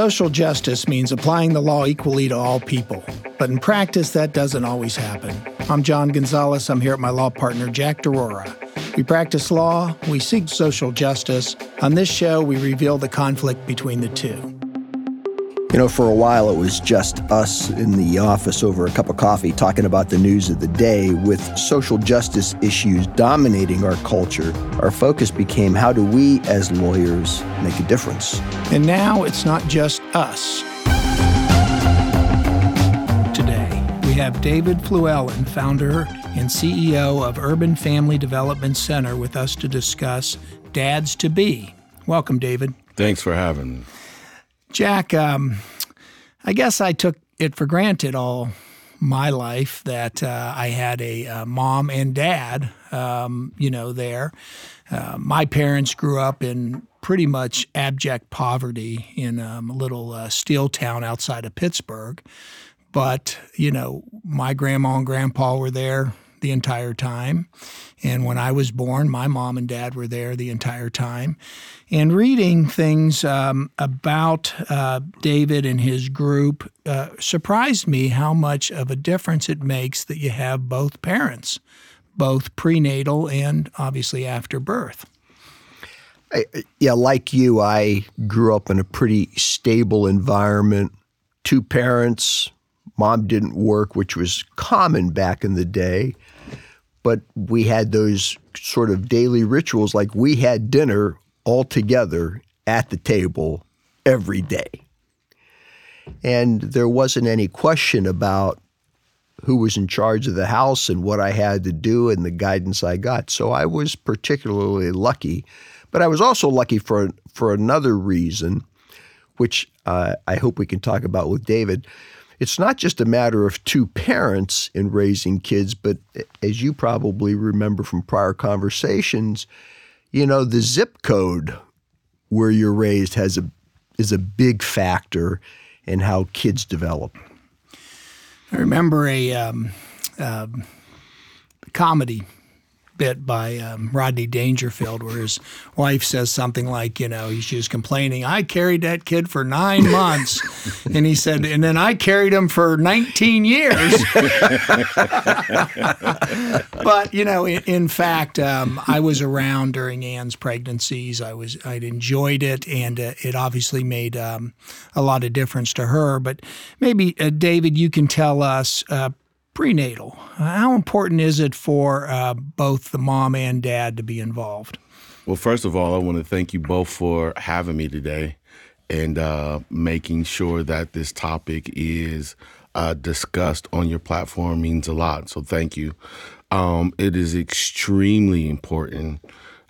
Social justice means applying the law equally to all people, but in practice, that doesn't always happen. I'm John Gonzalez. I'm here with my law partner, Jack D'Aurora. We practice law, we seek social justice. On this show, we reveal the conflict between the two. You know, for a while it was just us in the office over a cup of coffee talking about the news of the day. With social justice issues dominating our culture, our focus became how do we as lawyers make a difference? And now it's not just us. Today, we have David Fluellen, founder and CEO of Urban Family Development Center, with us to discuss Dads2B. Welcome, David. Thanks for having me. Jack, um, I guess I took it for granted all my life that uh, I had a uh, mom and dad, um, you know, there. Uh, my parents grew up in pretty much abject poverty in um, a little uh, steel town outside of Pittsburgh. But, you know, my grandma and grandpa were there the entire time. And when I was born, my mom and dad were there the entire time. And reading things um, about uh, David and his group uh, surprised me how much of a difference it makes that you have both parents, both prenatal and obviously after birth. I, yeah, like you, I grew up in a pretty stable environment. Two parents, mom didn't work, which was common back in the day but we had those sort of daily rituals like we had dinner all together at the table every day. And there wasn't any question about who was in charge of the house and what I had to do and the guidance I got. So I was particularly lucky. But I was also lucky for, for another reason, which uh, I hope we can talk about with David it's not just a matter of two parents in raising kids, but as you probably remember from prior conversations, you know, the zip code where you're raised has a is a big factor in how kids develop. I remember a um, uh, comedy bit by um, Rodney Dangerfield, where his wife says something like, you know, she was complaining, I carried that kid for nine months. and he said, and then I carried him for 19 years. but, you know, in, in fact, um, I was around during Anne's pregnancies. I was, I'd enjoyed it, and uh, it obviously made um, a lot of difference to her. But maybe, uh, David, you can tell us uh, prenatal. How important is it for uh, both the mom and dad to be involved? Well, first of all, I want to thank you both for having me today and uh, making sure that this topic is uh, discussed on your platform means a lot. So thank you. Um, it is extremely important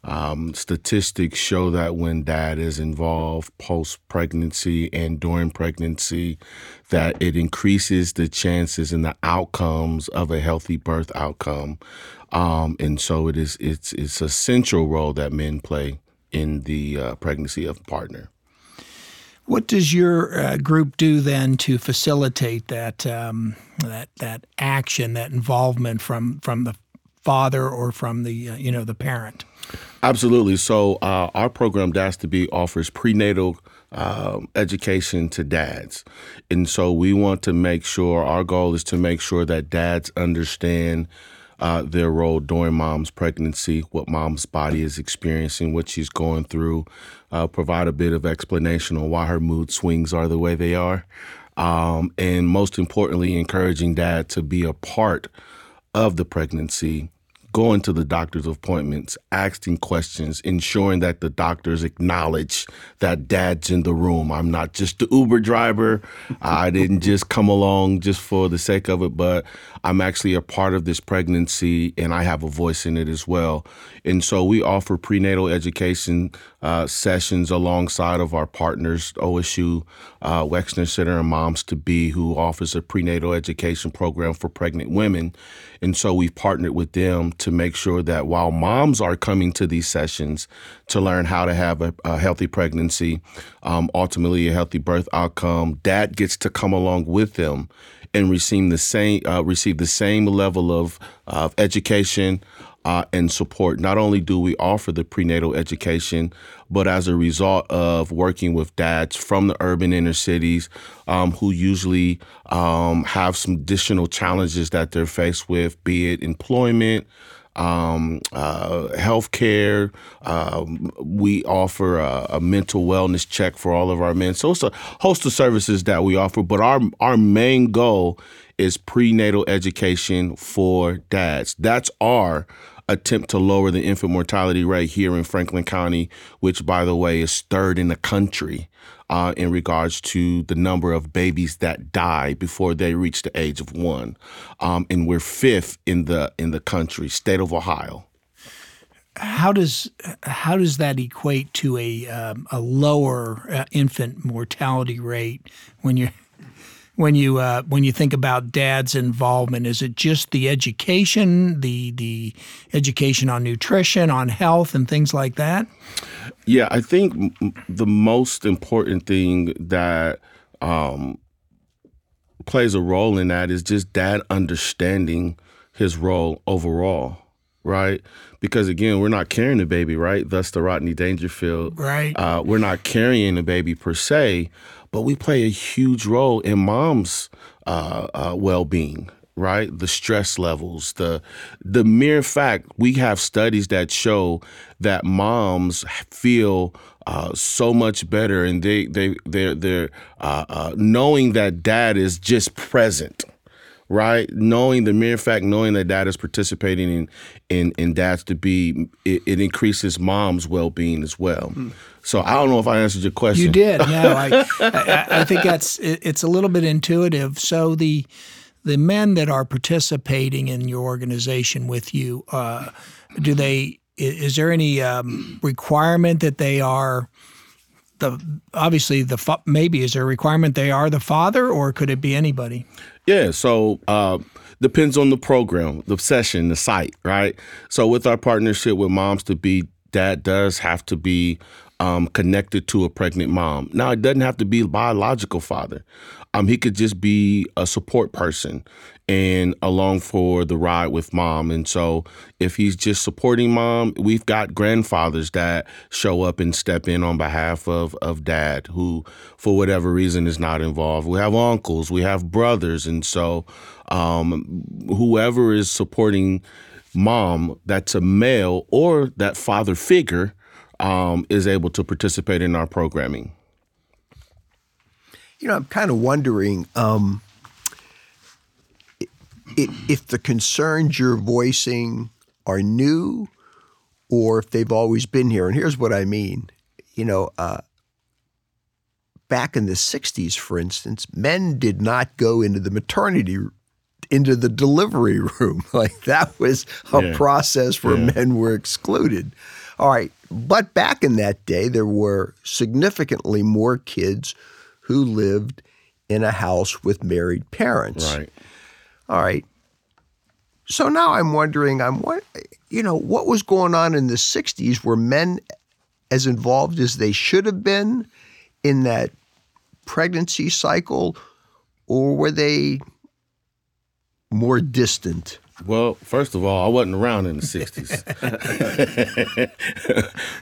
um, statistics show that when dad is involved post pregnancy and during pregnancy, that it increases the chances and the outcomes of a healthy birth outcome. Um, and so it is it's it's a central role that men play in the uh, pregnancy of a partner. What does your uh, group do then to facilitate that um, that that action, that involvement from from the father or from the uh, you know the parent? Absolutely. So uh, our program Dads2B offers prenatal um, education to dads, and so we want to make sure our goal is to make sure that dads understand. Uh, their role during mom's pregnancy, what mom's body is experiencing, what she's going through, uh, provide a bit of explanation on why her mood swings are the way they are, um, and most importantly, encouraging dad to be a part of the pregnancy going to the doctor's appointments, asking questions, ensuring that the doctors acknowledge that dad's in the room. I'm not just the Uber driver. I didn't just come along just for the sake of it, but I'm actually a part of this pregnancy and I have a voice in it as well. And so we offer prenatal education uh, sessions alongside of our partners, OSU, uh, Wexner Center and Moms2B, who offers a prenatal education program for pregnant women. And so we've partnered with them to make sure that while moms are coming to these sessions to learn how to have a, a healthy pregnancy, um, ultimately a healthy birth outcome, dad gets to come along with them and receive the same uh, receive the same level of, of education, uh, and support. Not only do we offer the prenatal education, but as a result of working with dads from the urban inner cities um, who usually um, have some additional challenges that they're faced with, be it employment, um, uh, healthcare. Um, we offer a, a, mental wellness check for all of our men. So it's a host of services that we offer, but our our main goal is prenatal education for dads. That's our attempt to lower the infant mortality rate here in Franklin County, which, by the way, is third in the country uh, in regards to the number of babies that die before they reach the age of one, um, and we're fifth in the in the country, state of Ohio. How does how does that equate to a um, a lower uh, infant mortality rate when you're when you uh, when you think about dad's involvement? Is it just the education, the the education on nutrition, on health, and things like that? Yeah, I think the most important thing that um, plays a role in that is just dad understanding his role overall, right? Because again, we're not carrying the baby, right? Thus, the Rodney Dangerfield. Right. Uh, we're not carrying the baby per se, but we play a huge role in mom's uh, uh, well-being right the stress levels the the mere fact we have studies that show that moms feel uh, so much better and they they they're they're uh, uh, knowing that dad is just present right? Knowing the mere fact, knowing that dad is participating in in, in Dads2B, it, it increases mom's well being as well. Mm. So I don't know if I answered your question. You did. No, I, I, I think that's it, it's a little bit intuitive. So the the men that are participating in your organization with you, uh, do they? Is there any um, requirement that they are? The, obviously the maybe is there a requirement they are the father or could it be anybody yeah, so uh, depends on the program, the session, the site, right? So with our partnership with Moms2B, dad does have to be um, connected to a pregnant mom. Now, it doesn't have to be a biological father. Um, he could just be a support person and along for the ride with mom. And so if he's just supporting mom, we've got grandfathers that show up and step in on behalf of, of dad who, for whatever reason, is not involved. We have uncles, we have brothers. And so um, whoever is supporting mom that's a male or that father figure um, is able to participate in our programming. You know, I'm kind of wondering um, if the concerns you're voicing are new or if they've always been here. And here's what I mean. You know, uh, back in the 60s, for instance, men did not go into the maternity into the delivery room. Like that was a yeah. process where yeah. men were excluded. All right. But back in that day, there were significantly more kids who lived in a house with married parents. Right. All right. So now I'm wondering, I'm what you know, what was going on in the 60s? Were men as involved as they should have been in that pregnancy cycle, or were they more distant? Well, first of all, I wasn't around in the 60s.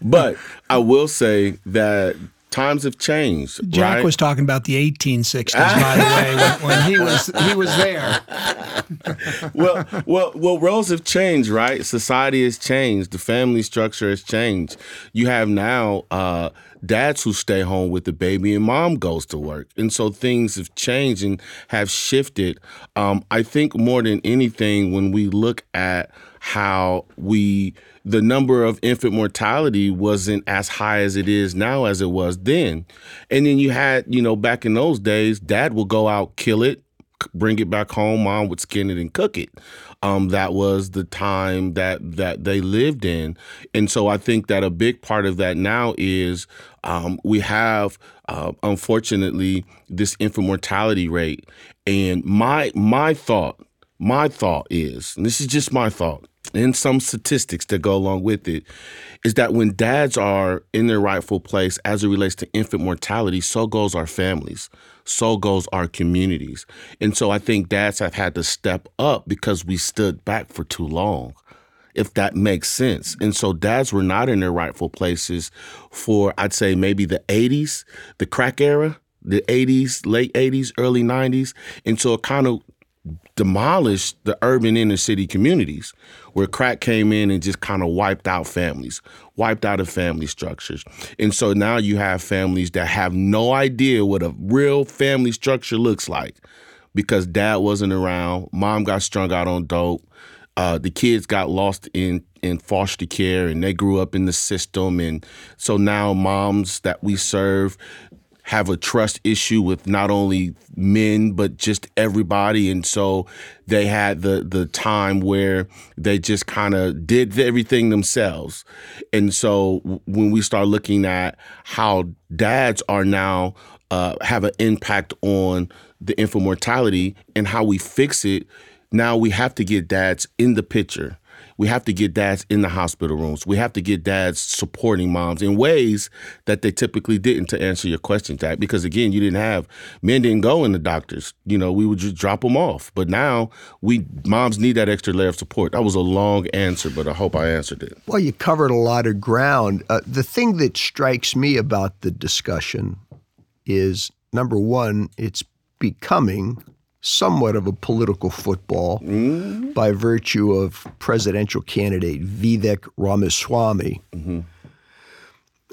but I will say that times have changed. Jack right? was talking about the 1860s, by the way, when, when, he was he was there. well, well, well, roles have changed, right? Society has changed. The family structure has changed. You have now uh, dads who stay home with the baby, and mom goes to work, and so things have changed and have shifted. Um, I think more than anything, when we look at how we the number of infant mortality wasn't as high as it is now as it was then. And then you had, you know, back in those days, dad would go out, kill it, bring it back home, mom would skin it and cook it. Um, that was the time that that they lived in. And so I think that a big part of that now is um, we have uh, unfortunately this infant mortality rate. And my my thought, my thought is, this is just my thought, and some statistics that go along with it is that when dads are in their rightful place as it relates to infant mortality, so goes our families, so goes our communities. And so I think dads have had to step up because we stood back for too long. if that makes sense. And so dads were not in their rightful places for, I'd say, maybe the 80s, the crack era, the 80s, late 80s, early 90s. And so it kind of demolished the urban inner city communities where crack came in and just kind of wiped out families, wiped out of family structures. And so now you have families that have no idea what a real family structure looks like because dad wasn't around, mom got strung out on dope, uh, the kids got lost in in foster care and they grew up in the system and so now moms that we serve have a trust issue with not only men but just everybody and so they had the the time where they just kind of did everything themselves and so when we start looking at how dads are now uh, have an impact on the infant mortality and how we fix it now we have to get dads in the picture. We have to get dads in the hospital rooms. We have to get dads supporting moms in ways that they typically didn't to answer your question, Jack. Because again, you didn't have men didn't go in the doctors. You know, we would just drop them off. But now we moms need that extra layer of support. That was a long answer, but I hope I answered it. Well, you covered a lot of ground. Uh, the thing that strikes me about the discussion is number one, it's becoming somewhat of a political football mm-hmm. by virtue of presidential candidate Vivek Ramaswamy. Mm-hmm.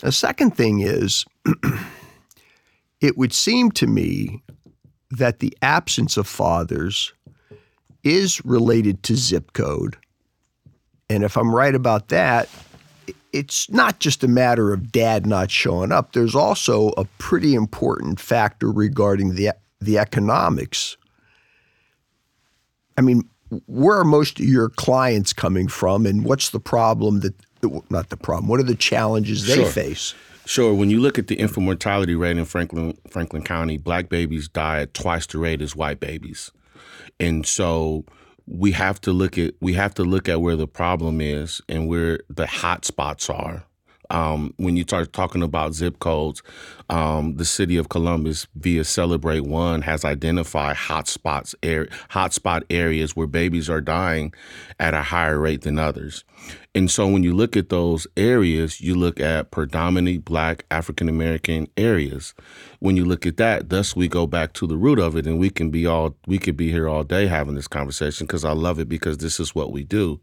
The second thing is, it would seem to me that the absence of fathers is related to zip code. And if I'm right about that, it's not just a matter of dad not showing up. There's also a pretty important factor regarding the the economics I mean, where are most of your clients coming from, and what's the problem that not the problem? What are the challenges they sure. face? Sure. When you look at the infant mortality rate in Franklin Franklin County, black babies die at twice the rate as white babies, and so we have to look at we have to look at where the problem is and where the hot spots are um, when you start talking about zip codes, um, the city of Columbus via CelebrateOne has identified hotspots, hotspot areas where babies are dying at a higher rate than others. And so when you look at those areas, you look at predominantly black African American areas. When you look at that, thus we go back to the root of it and we can be all we could be here all day having this conversation because I love it because this is what we do.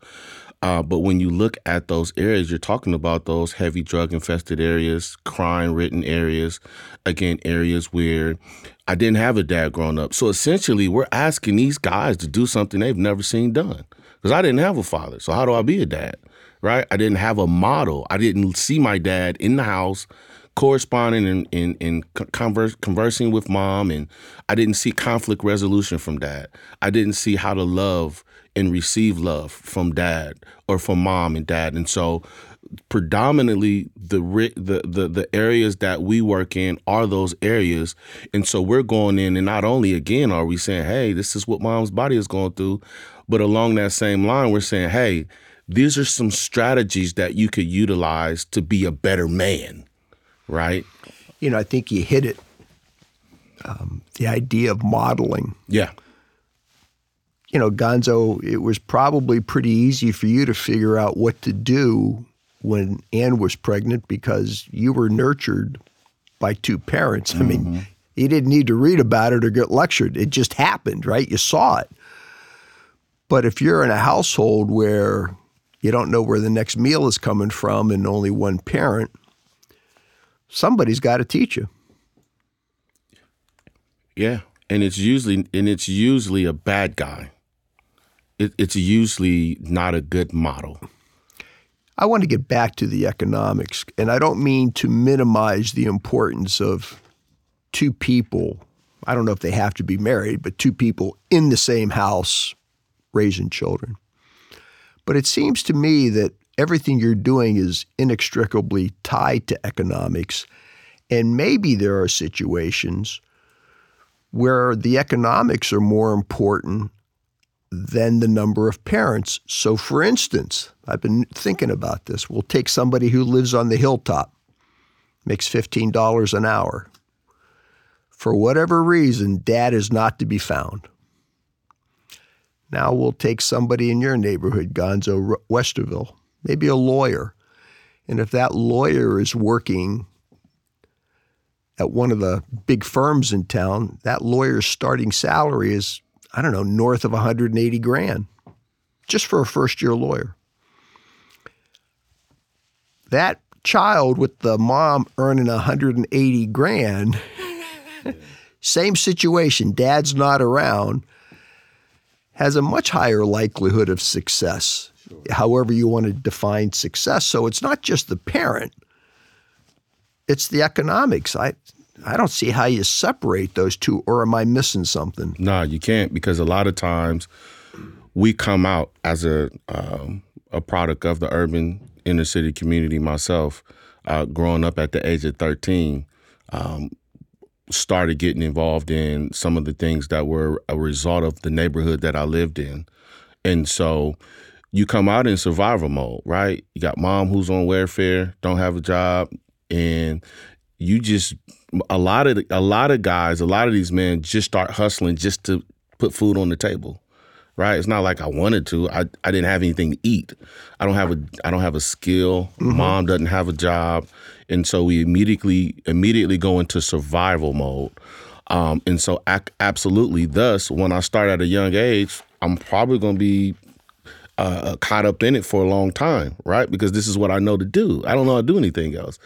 Uh, but when you look at those areas, you're talking about those heavy drug infested areas, crime ridden areas, again, areas where I didn't have a dad growing up. So essentially, we're asking these guys to do something they've never seen done because I didn't have a father. So how do I be a dad? Right? I didn't have a model. I didn't see my dad in the house corresponding and, and, and converse, conversing with mom and i didn't see conflict resolution from dad. I didn't see how to love and receive love from dad or from mom and dad. And so predominantly the the the, the areas that we work in are those areas. And so we're going in and not only again are we saying hey this is what mom's body is going through but along that same line we're saying hey these are some strategies that you could utilize to be a better man right you know i think you hit it um, the idea of modeling yeah you know, Gonzo, it was probably pretty easy for you to figure out what to do when Anne was pregnant because you were nurtured by two parents. Mm-hmm. I mean, mm-hmm. you didn't need to read about it or get lectured. It just happened, right? You saw it. But if you're in a household where you don't know where the next meal is coming from and only one parent, somebody's got to teach you. Yeah, and it's usually and it's usually a bad guy it, it's usually not a good model. I want to get back to the economics, and I don't mean to minimize the importance of two people. I don't know if they have to be married, but two people in the same house raising children. But it seems to me that everything you're doing is inextricably tied to economics. And maybe there are situations where the economics are more important than the number of parents. So, for instance, I've been thinking about this. We'll take somebody who lives on the hilltop, makes $15 an hour. For whatever reason, dad is not to be found. Now we'll take somebody in your neighborhood, Gonzo Westerville, maybe a lawyer. And if that lawyer is working at one of the big firms in town, that lawyer's starting salary is, I don't know, north of 180 grand just for a first year lawyer. That child with the mom earning 180 grand, same situation, dad's not around, has a much higher likelihood of success. However you want to define success. So it's not just the parent, it's the economics. I, I don't see how you separate those two, or am I missing something? No, you can't because a lot of times we come out as a um, a product of the urban inner city community. Myself, uh, growing up at the age of thirteen, um, started getting involved in some of the things that were a result of the neighborhood that I lived in, and so you come out in survival mode, right? You got mom who's on welfare, don't have a job, and you just a lot of a lot of guys, a lot of these men just start hustling just to put food on the table right? It's not like I wanted to. I, I didn't have anything to eat. I don't have a I don't have a skill. Mm-hmm. Mom doesn't have a job, and so we immediately immediately go into survival mode. Um, and so ac- absolutely, thus when I start at a young age, I'm probably going to be uh, caught up in it for a long time, right? Because this is what I know to do. I don't know how to do anything else.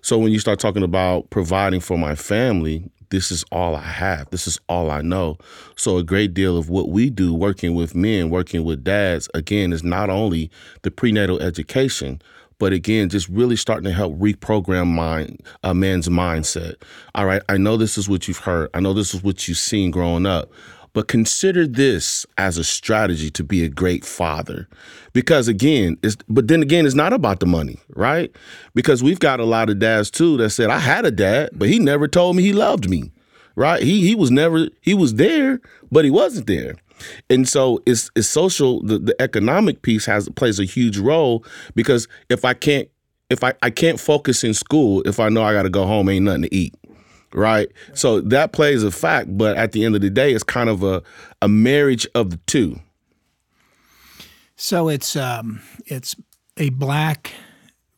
So when you start talking about providing for my family, this is all I have. This is all I know. So, a great deal of what we do working with men, working with dads, again, is not only the prenatal education, but again, just really starting to help reprogram mind, a man's mindset. All right, I know this is what you've heard. I know this is what you've seen growing up. But consider this as a strategy to be a great father. Because again, it's but then again, it's not about the money, right? Because we've got a lot of dads too that said, I had a dad, but he never told me he loved me. Right? He he was never he was there, but he wasn't there. And so it's it's social the, the economic piece has plays a huge role because if I can't if I, I can't focus in school if I know I gotta go home, ain't nothing to eat right? So that plays a fact, but at the end of the day, it's kind of a, a marriage of the two. So it's um, it's a black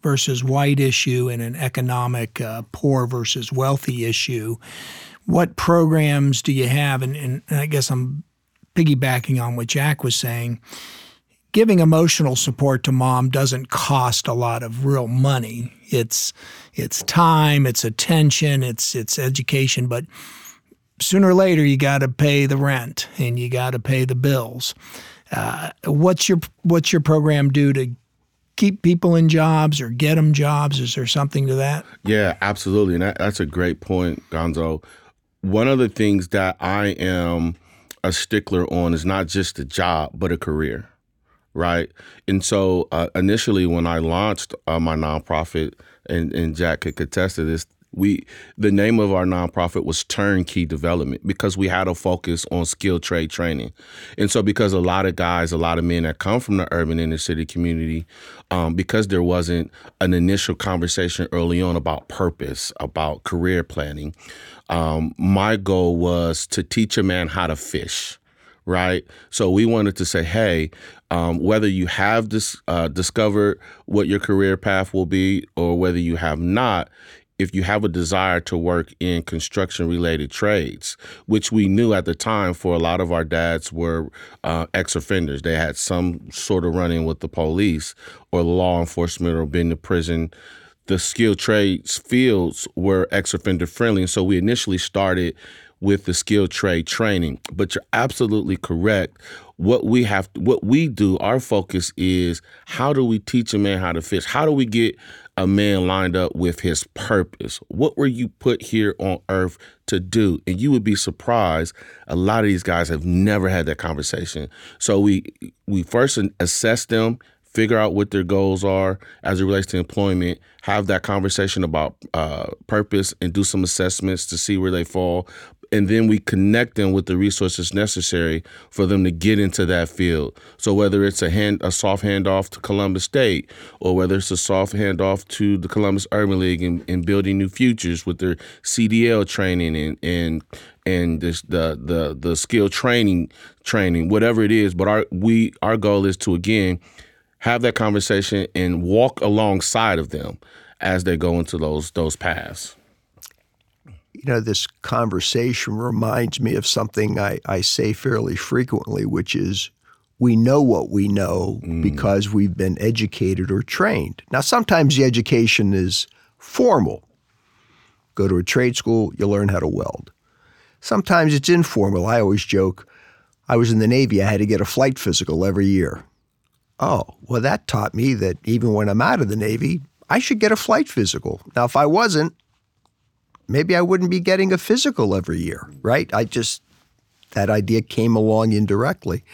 versus white issue and an economic uh, poor versus wealthy issue. What programs do you have? And, and I guess I'm piggybacking on what Jack was saying giving emotional support to mom doesn't cost a lot of real money. It's it's time, it's attention, it's it's education, but sooner or later you got to pay the rent and you got to pay the bills. Uh, what's your what's your program do to keep people in jobs or get them jobs? Is there something to that? Yeah, absolutely, and that, that's a great point, Gonzo. One of the things that I am a stickler on is not just a job, but a career right? And so uh, initially, when I launched uh, my nonprofit, and, and Jack could contest to this, we the name of our nonprofit was Turnkey Development because we had a focus on skilled trade training, and so because a lot of guys, a lot of men that come from the urban inner city community, um, because there wasn't an initial conversation early on about purpose, about career planning, um, my goal was to teach a man how to fish right? So we wanted to say, hey, um, whether you have dis- uh, discovered what your career path will be or whether you have not, if you have a desire to work in construction related trades, which we knew at the time for a lot of our dads were uh, ex offenders. They had some sort of run in with the police or law enforcement or been to prison. The skilled trades fields were ex offender friendly. And so we initially started with the skilled trade training. But you're absolutely correct. What we have, what we do, our focus is how do we teach a man how to fish? How do we get a man lined up with his purpose? What were you put here on earth to do? And you would be surprised. A lot of these guys have never had that conversation. So we we first assess them, figure out what their goals are as it relates to employment, have that conversation about uh, purpose, and do some assessments to see where they fall and then we connect them with the resources necessary for them to get into that field. So whether it's a hand a soft handoff to Columbus State, or whether it's a soft handoff to the Columbus Urban League and, and building new futures with their CDL training and and and this, the the the skill training training, whatever it is. But our we our goal is to again have that conversation and walk alongside of them as they go into those those paths. You know, this conversation reminds me of something I, I say fairly frequently, which is we know what we know mm. because we've been educated or trained. Now, sometimes the education is formal. Go to a trade school, you learn how to weld. Sometimes it's informal. I always joke I was in the Navy, I had to get a flight physical every year. Oh, well, that taught me that even when I'm out of the Navy, I should get a flight physical. Now, if I wasn't, maybe I wouldn't be getting a physical every year, right? I just, that idea came along indirectly.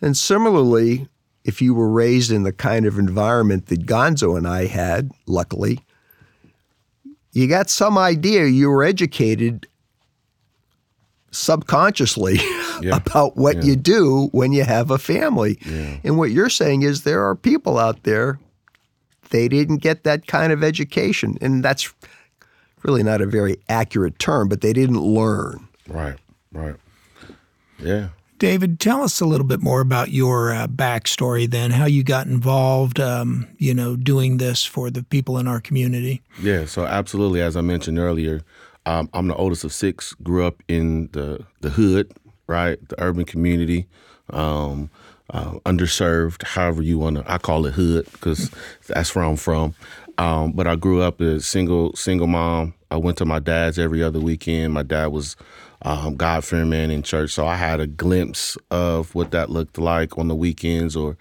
And similarly, if you were raised in the kind of environment that Gonzo and I had, luckily, you got some idea you were educated subconsciously yeah. about what yeah. you do when you have a family. Yeah. And what you're saying is there are people out there they didn't get that kind of education and that's really not a very accurate term, but they didn't learn. Right. Right. Yeah. David, tell us a little bit more about your uh, backstory then, how you got involved, um, you know, doing this for the people in our community. Yeah, so absolutely. As I mentioned earlier, um, I'm the oldest of six. Grew up in the the hood, right, the urban community, um, uh, underserved, however you want to. I call it hood because that's where I'm from. Um, but I grew up a single single mom. I went to my dad's every other weekend. My dad was um, God fearing man in church. So I had a glimpse of what that looked like on the weekends or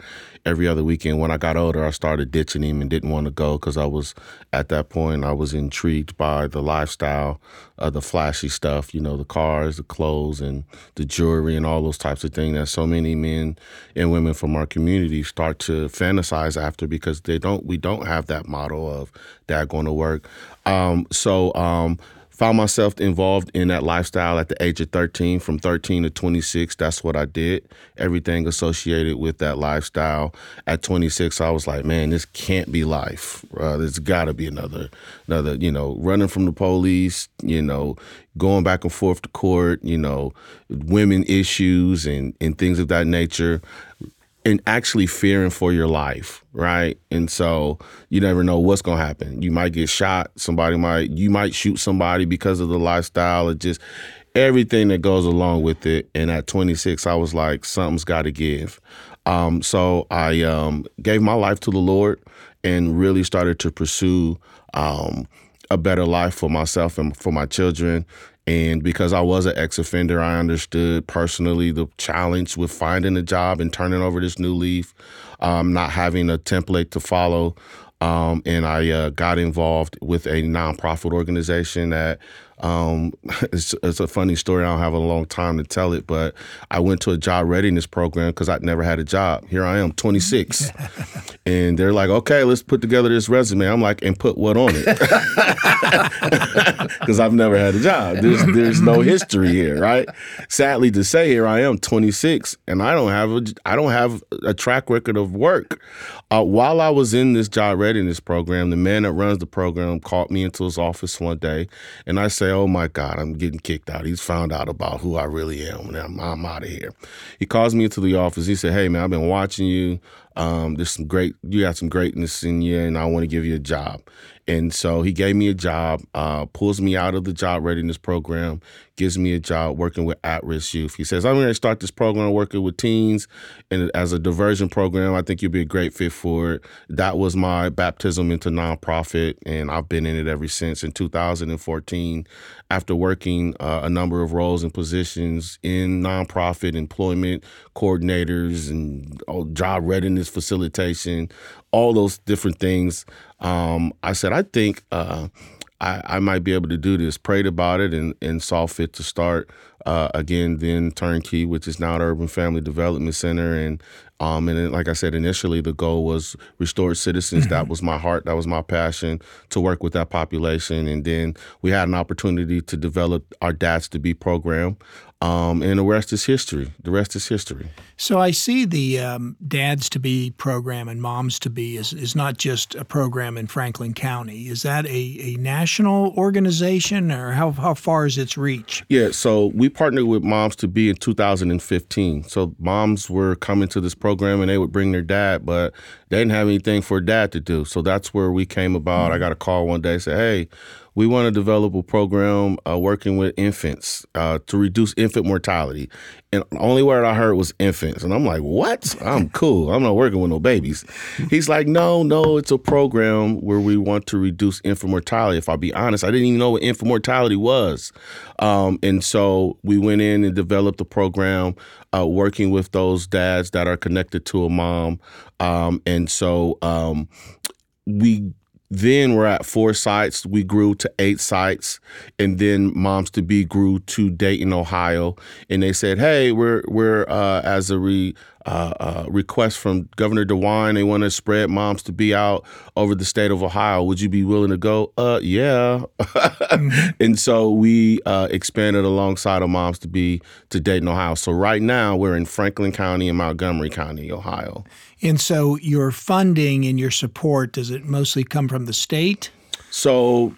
every other weekend. When I got older, I started ditching him and didn't want to go because I was at that point I was intrigued by the lifestyle, uh, the flashy stuff, you know, the cars, the clothes, and the jewelry and all those types of things that so many men and women from our community start to fantasize after because they don't we don't have that model of dad going to work. Um, so um, found myself involved in that lifestyle at the age of 13 from 13 to 26 that's what i did. Everything associated with that lifestyle. At 26 i was like man this can't be life uh, there's got to be another another you know running from the police you know going back and forth to court you know women issues and and things of that nature and actually fearing for your life, right? And so you never know what's gonna happen. You might get shot. Somebody might you might shoot somebody because of the lifestyle. It just everything that goes along with it. And at 26, I was like, something's got to give. Um, so I um, gave my life to the Lord and really started to pursue um, a better life for myself and for my children. And because I was an ex offender, I understood personally the challenge with finding a job and turning over this new leaf, um, not having a template to follow. Um, and I uh, got involved with a nonprofit organization that um, it's, it's, a funny story. I don't have a long time to tell it, but I went to a job readiness program because I'd never had a job. Here I am, 26. and they're like, okay, let's put together this resume. I'm like, and put what on it? Because I've never had a job. There's, there's no history here, right? Sadly to say, here I am, 26, and I don't have a, I don't have a track record of work. Uh, while I was in this job readiness program, the man that runs the program called me into his office one day, and I say, "Oh my God, I'm getting kicked out. He's found out about who I really am, and I'm, I'm out of here." He calls me into the office. He said, "Hey man, I've been watching you. Um, there's some great, you got some greatness in you, and I want to give you a job." And so he gave me a job, uh, pulls me out of the job readiness program, gives me a job working with at risk youth. He says, I'm going to start this program working with teens and as a diversion program. I think you'd be a great fit for it. That was my baptism into nonprofit, and I've been in it ever since. In 2014, after working uh, a number of roles and positions in nonprofit employment coordinators and oh, job readiness facilitation, all those different things, um, I said, I think uh, I, I, might be able to do this. Prayed about it and, and saw fit to start uh, again, then Turnkey, which is now the Urban Family Development Center, and Um, and then, like I said, initially the goal was restored citizens. That was my heart. That was my passion to work with that population. And then we had an opportunity to develop our Dads2B program. Um, and the rest is history. The rest is history. So I see the um, Dads2B program and Moms2B is, is not just a program in Franklin County. Is that a, a national organization or how, how far is its reach? Yeah, so we partnered with Moms2B in 2015. So moms were coming to this program and they would bring their dad, but they didn't have anything for dad to do. So that's where we came about. Mm-hmm. I got a call one day, say, hey, we want to develop a program uh, working with infants uh, to reduce infant mortality. And the only word I heard was infants. And I'm like, what? I'm cool. I'm not working with no babies. He's like, no, no, it's a program where we want to reduce infant mortality. If I'll be honest, I didn't even know what infant mortality was. Um, and so we went in and developed a program uh, working with those dads that are connected to a mom. Um, and so um, we then we're at four sites. We grew to eight sites, and then Moms2B grew to Dayton, Ohio. And they said, "Hey, we're we're uh, as a re, uh, uh, request from Governor DeWine. They want to spread Moms2B out over the state of Ohio. Would you be willing to go? Uh, yeah. mm-hmm. And so we uh, expanded alongside of Moms2B to Dayton, Ohio. So right now we're in Franklin County and Montgomery County, Ohio. And so your funding and your support, does it mostly come from the state? So,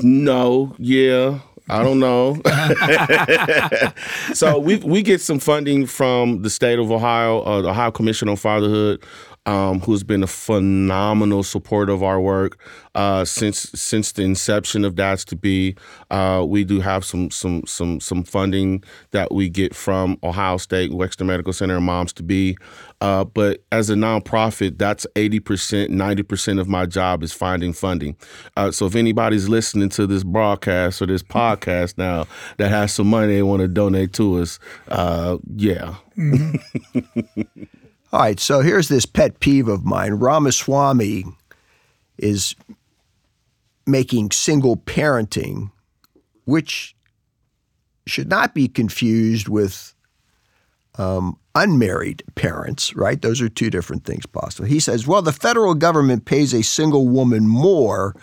no, yeah. I don't know. so we we get some funding from the state of Ohio, uh, the Ohio Commission on Fatherhood, um, who's been a phenomenal support of our work uh, since since the inception of Dads2B. Uh, we do have some some some some funding that we get from Ohio State Wexner Medical Center and Moms2B. Uh, but as a nonprofit, that's eighty percent, ninety percent of my job is finding funding. Uh, so if anybody's listening to this broadcast or this podcast now that has some money they want to donate to us, uh, yeah. Mm-hmm. All right, so here's this pet peeve of mine. Ramaswamy is making single parenting, which should not be confused with um, unmarried parents, right? Those are two different things possible. He says, well, the federal government pays a single woman more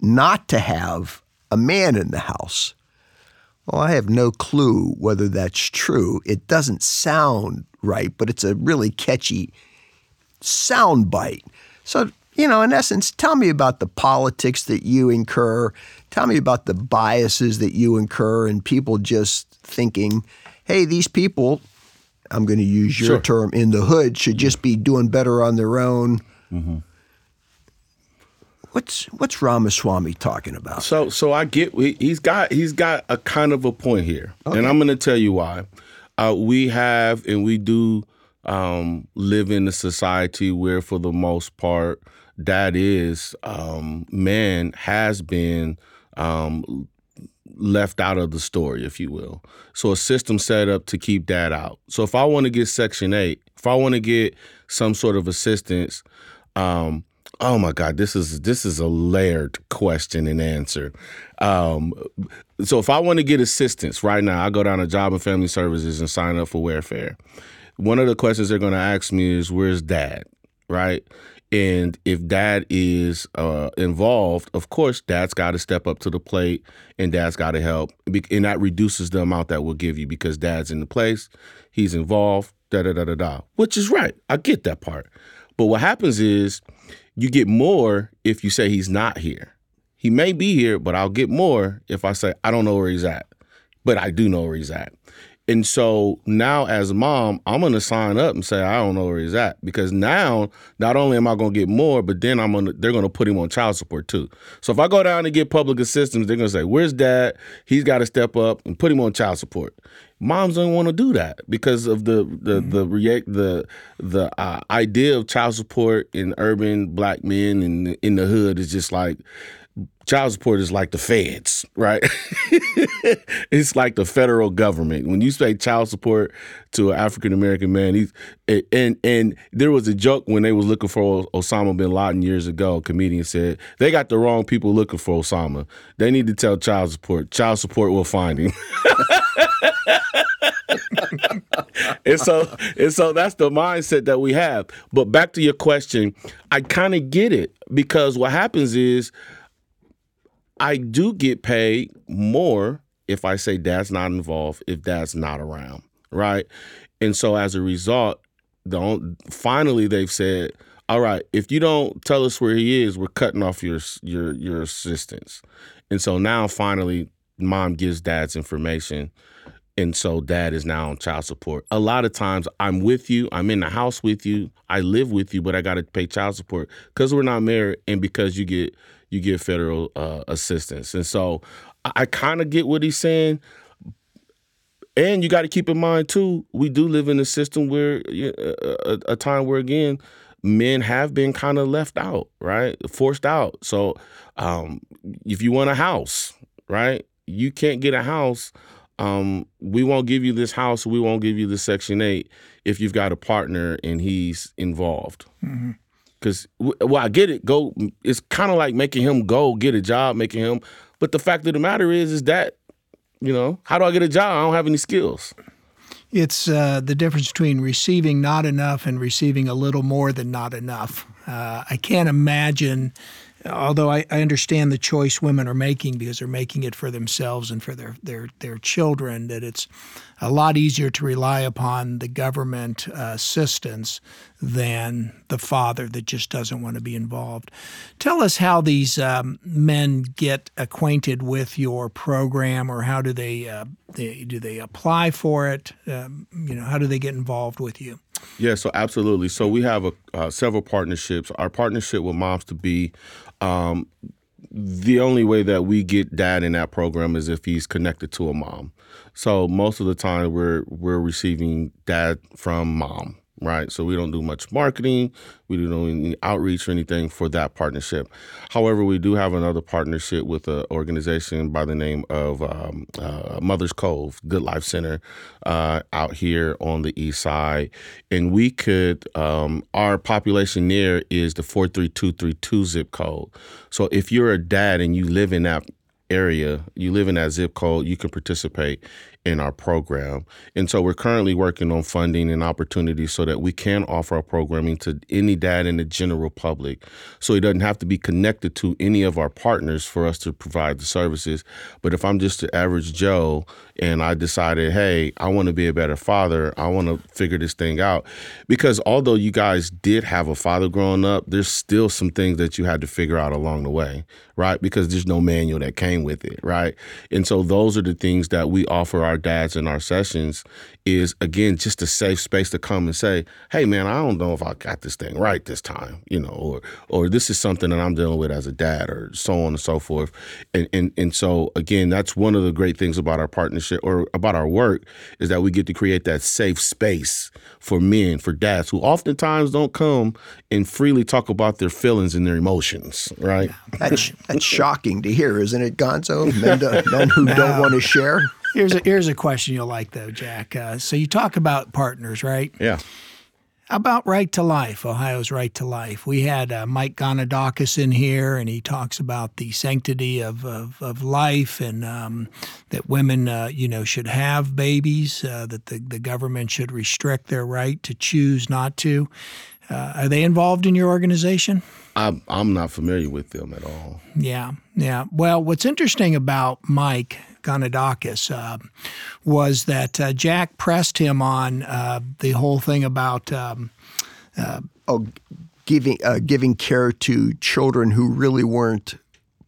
not to have a man in the house. Well, I have no clue whether that's true. It doesn't sound right, but it's a really catchy sound bite. So, you know, in essence, tell me about the politics that you incur. Tell me about the biases that you incur and people just thinking, hey, these people, I'm going to use your sure. term, in the hood, should just be doing better on their own. Mm-hmm. What's what's Ramaswamy talking about? So so I get he's got he's got a kind of a point here, okay. and I'm going to tell you why. Uh, we have and we do um, live in a society where, for the most part, that is um, man has been um, left out of the story, if you will. So a system set up to keep that out. So if I want to get Section Eight, if I want to get some sort of assistance. Um, Oh my God, this is this is a layered question and answer. Um, so if I want to get assistance right now, I go down to Job and Family Services and sign up for welfare. One of the questions they're going to ask me is, "Where's Dad?" Right? And if dad is uh, involved, of course, dad's got to step up to the plate and dad's got to help. And that reduces the amount that we'll give you because dad's in the place, he's involved, da da da da da, which is right. I get that part. But what happens is you get more if you say he's not here. He may be here, but I'll get more if I say I don't know where he's at, but I do know where he's at. And so now, as mom, I'm to sign up and say I don't know where he's at because now not only am I to get more, but then I'm to they're to put him on child support too. So if I go down and get public assistance, they're to say, "Where's dad? He's got to step up and put him on child support." Moms don't want to do that because of the the mm-hmm. the react the the uh, idea of child support in urban black men and in, in the hood is just like child support is like the feds, right? it's like the federal government. When you say child support to an African American man, he's and and there was a joke when they was looking for Osama bin Laden years ago. A comedian said they got the wrong people looking for Osama. They need to tell child support. Child support will find him. and so and so that's the mindset that we have. But back to your question, I kind of get it because what happens is I do get paid more if I say dad's not involved, if dad's not around, right? And so as a result, don't finally they've said, all right, if you don't tell us where he is, we're cutting off your your your assistance. And so now finally mom gives dad's information and so dad is now on child support. A lot of times I'm with you, I'm in the house with you, I live with you, but I got to pay child support because we're not married and because you get you get federal uh, assistance. And so I, I kind of get what he's saying. And you got to keep in mind too, we do live in a system where a, a time where again men have been kind of left out, right? Forced out. So um, if you want a house, right, you can't get a house um, we won't give you this house, we won't give you the Section 8 if you've got a partner and he's involved. Because, mm-hmm. well, I get it. Go. It's kind of like making him go get a job, making him. But the fact of the matter is, is that, you know, how do I get a job? I don't have any skills. It's uh, the difference between receiving not enough and receiving a little more than not enough. Uh, I can't imagine although I, I, understand the choice women are making because they're making it for themselves and for their, their, their children, that it's a lot easier to rely upon the government uh, assistance than the father that just doesn't want to be involved. Tell us how these um, men get acquainted with your program, or how do they, uh, they do they apply for it? Um, you know, how do they get involved with you? Yeah, so absolutely. So we have a, uh, several partnerships. Our partnership with Moms2B um, the only way that we get dad in that program is if he's connected to a mom. So most of the time we're we're receiving dad from mom right? So we don't do much marketing, we don't do any outreach or anything for that partnership. However, we do have another partnership with an organization by the name of um, uh, Mother's Cove Good Life Center uh, out here on the east side, and we could um, our population there is the four three two three two zip code. So if you're a dad and you live in that area, you live in that zip code, you can participate in our program. And so we're currently working on funding and opportunities so that we can offer our programming to any dad in the general public. So he doesn't have to be connected to any of our partners for us to provide the services. But if I'm just the average Joe and I decided, hey, I want to be a better father, I want to figure this thing out. Because although you guys did have a father growing up, there's still some things that you had to figure out along the way, right? Because there's no manual that came with it, right? And so those are the things that we offer our our dads in our sessions is again just a safe space to come and say, "Hey, man, I don't know if I got this thing right this time," you know, or or this is something that I'm dealing with as a dad, or so on and so forth. And and and so again, that's one of the great things about our partnership or about our work is that we get to create that safe space for men, for dads who oftentimes don't come and freely talk about their feelings and their emotions, right? That's, that's shocking to hear, isn't it, Gonzo? Men, men who don't want to share. Here's a here's a question you'll like though, Jack. Uh, so you talk about partners, right? Yeah. About right to life, Ohio's right to life. We had uh, Mike Gonidakis in here, and he talks about the sanctity of of, of life, and um, that women, uh, you know, should have babies. Uh, that the the government should restrict their right to choose not to. Uh, are they involved in your organization? I'm, I'm not familiar with them at all. Yeah, yeah. Well, what's interesting about Mike Gonidakis uh, was that uh, Jack pressed him on uh, the whole thing about. Um, uh, oh, giving uh, giving care to children who really weren't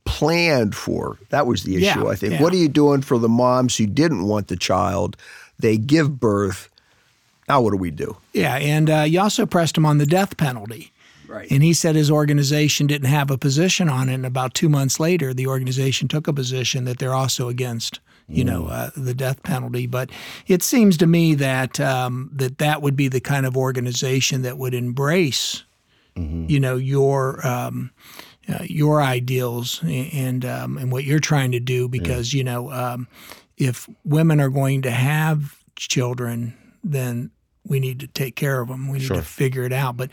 planned for. That was the issue, yeah, I think. Yeah. What are you doing for the moms who didn't want the child? They give birth. Now, what do we do? Yeah, and uh, you also pressed him on the death penalty. Right. And he said his organization didn't have a position on it. And about two months later, the organization took a position that they're also against, you mm. know, uh, the death penalty. But it seems to me that um, that that would be the kind of organization that would embrace, mm-hmm. you know, your. Um, uh, your ideals and um, and what you're trying to do because yeah. you know um, if women are going to have children then we need to take care of them. We need sure. to figure it out. But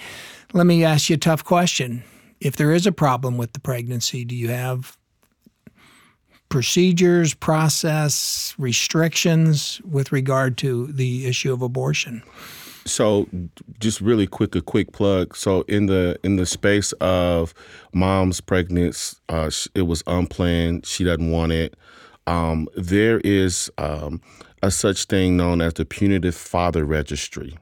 let me ask you a tough question. If there is a problem with the pregnancy, do you have procedures, process, restrictions with regard to the issue of abortion? So, just really quick, a quick plug. So, in the in the space of mom's pregnancy, uh, it was unplanned. She doesn't want it. Um, there is um, a such thing known as the punitive father registry.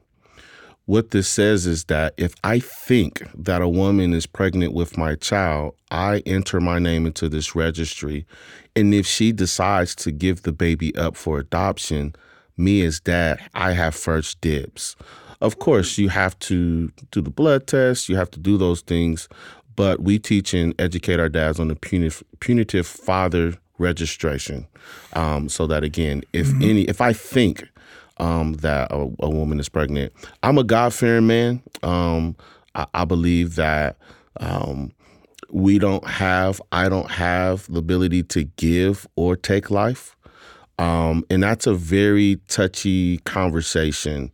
What this says is that if I think that a woman is pregnant with my child, I enter my name into this registry. And if she decides to give the baby up for adoption, me as dad, I have first dibs. Of course, you have to do the blood test, you have to do those things, but we teach and educate our dads on the punitive, punitive father registration. Um, so that again, if mm-hmm. any, if I think um, that a, a, woman is pregnant, I'm a God fearing man. Um, I, I, believe that um, we don't have, I don't have the ability to give or take life. Um, and that's a very touchy conversation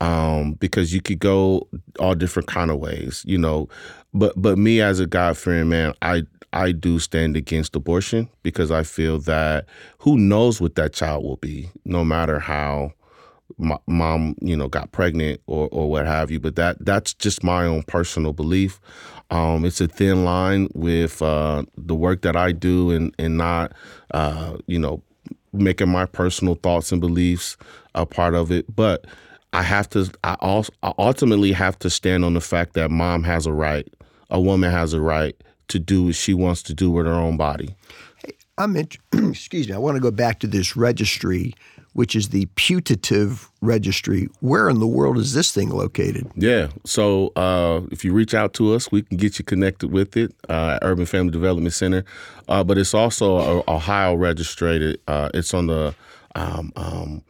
um, because you could go all different kind of ways, you know. But but me as a God fearing man, I I do stand against abortion because I feel that who knows what that child will be, no matter how mom, you know, got pregnant or or what have you. But that that's just my own personal belief. Um, it's a thin line with uh, the work that I do and and not, uh, you know, making my personal thoughts and beliefs a part of it. But I have to. I also I ultimately have to stand on the fact that mom has a right. A woman has a right to do what she wants to do with her own body. Hey, I'm in, excuse me. I want to go back to this registry, which is the putative registry. Where in the world is this thing located? Yeah. So uh, if you reach out to us, we can get you connected with it uh, at Urban Family Development Center. Uh, but it's also Ohio registered. Uh, it's on the um, um,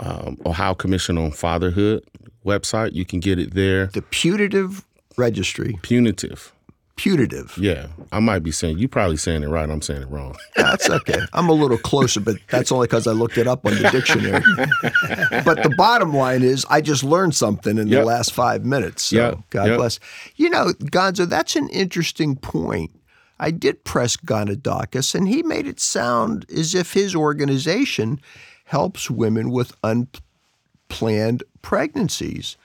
um, Ohio Commission on Fatherhood website. You can get it there. The putative registry. Punitive putative. Yeah, I might be saying you probably saying it right. I'm saying it wrong. That's okay. I'm a little closer, but that's only because I looked it up on the dictionary. but the bottom line is, I just learned something in yep. the last five minutes. So yep. God yep. bless. You know, Gonzo, that's an interesting point. I did press Gonidakis, and he made it sound as if his organization helps women with unplanned pregnancies.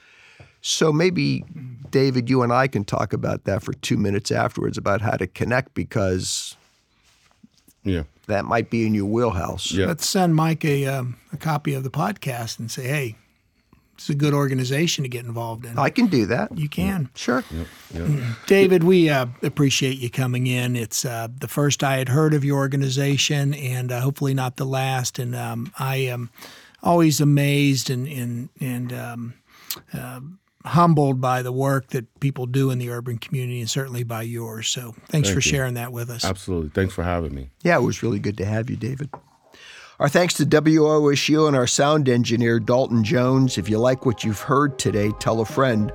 So maybe, David, you and I can talk about that for two minutes afterwards about how to connect because yeah, that might be in your wheelhouse. Yeah. Let's send Mike a, um, a copy of the podcast and say, hey, it's a good organization to get involved in. I can do that. You can. Sure. David, we uh, appreciate you coming in. It's uh, the first I had heard of your organization, and uh, hopefully not the last. And um, I am always amazed and and and um, uh, humbled by the work that people do in the urban community and certainly by yours. So thanks Thank for you. sharing that with us. Absolutely. Thanks for having me. Yeah, it was really good to have you, David. Our thanks to WOSU and our sound engineer, Dalton Jones. If you like what you've heard today, tell a friend.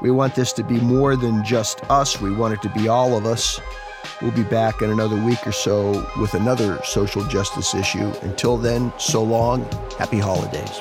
We want this to be more than just us, we want it to be all of us. We'll be back in another week or so with another social justice issue. Until then, so long. Happy holidays.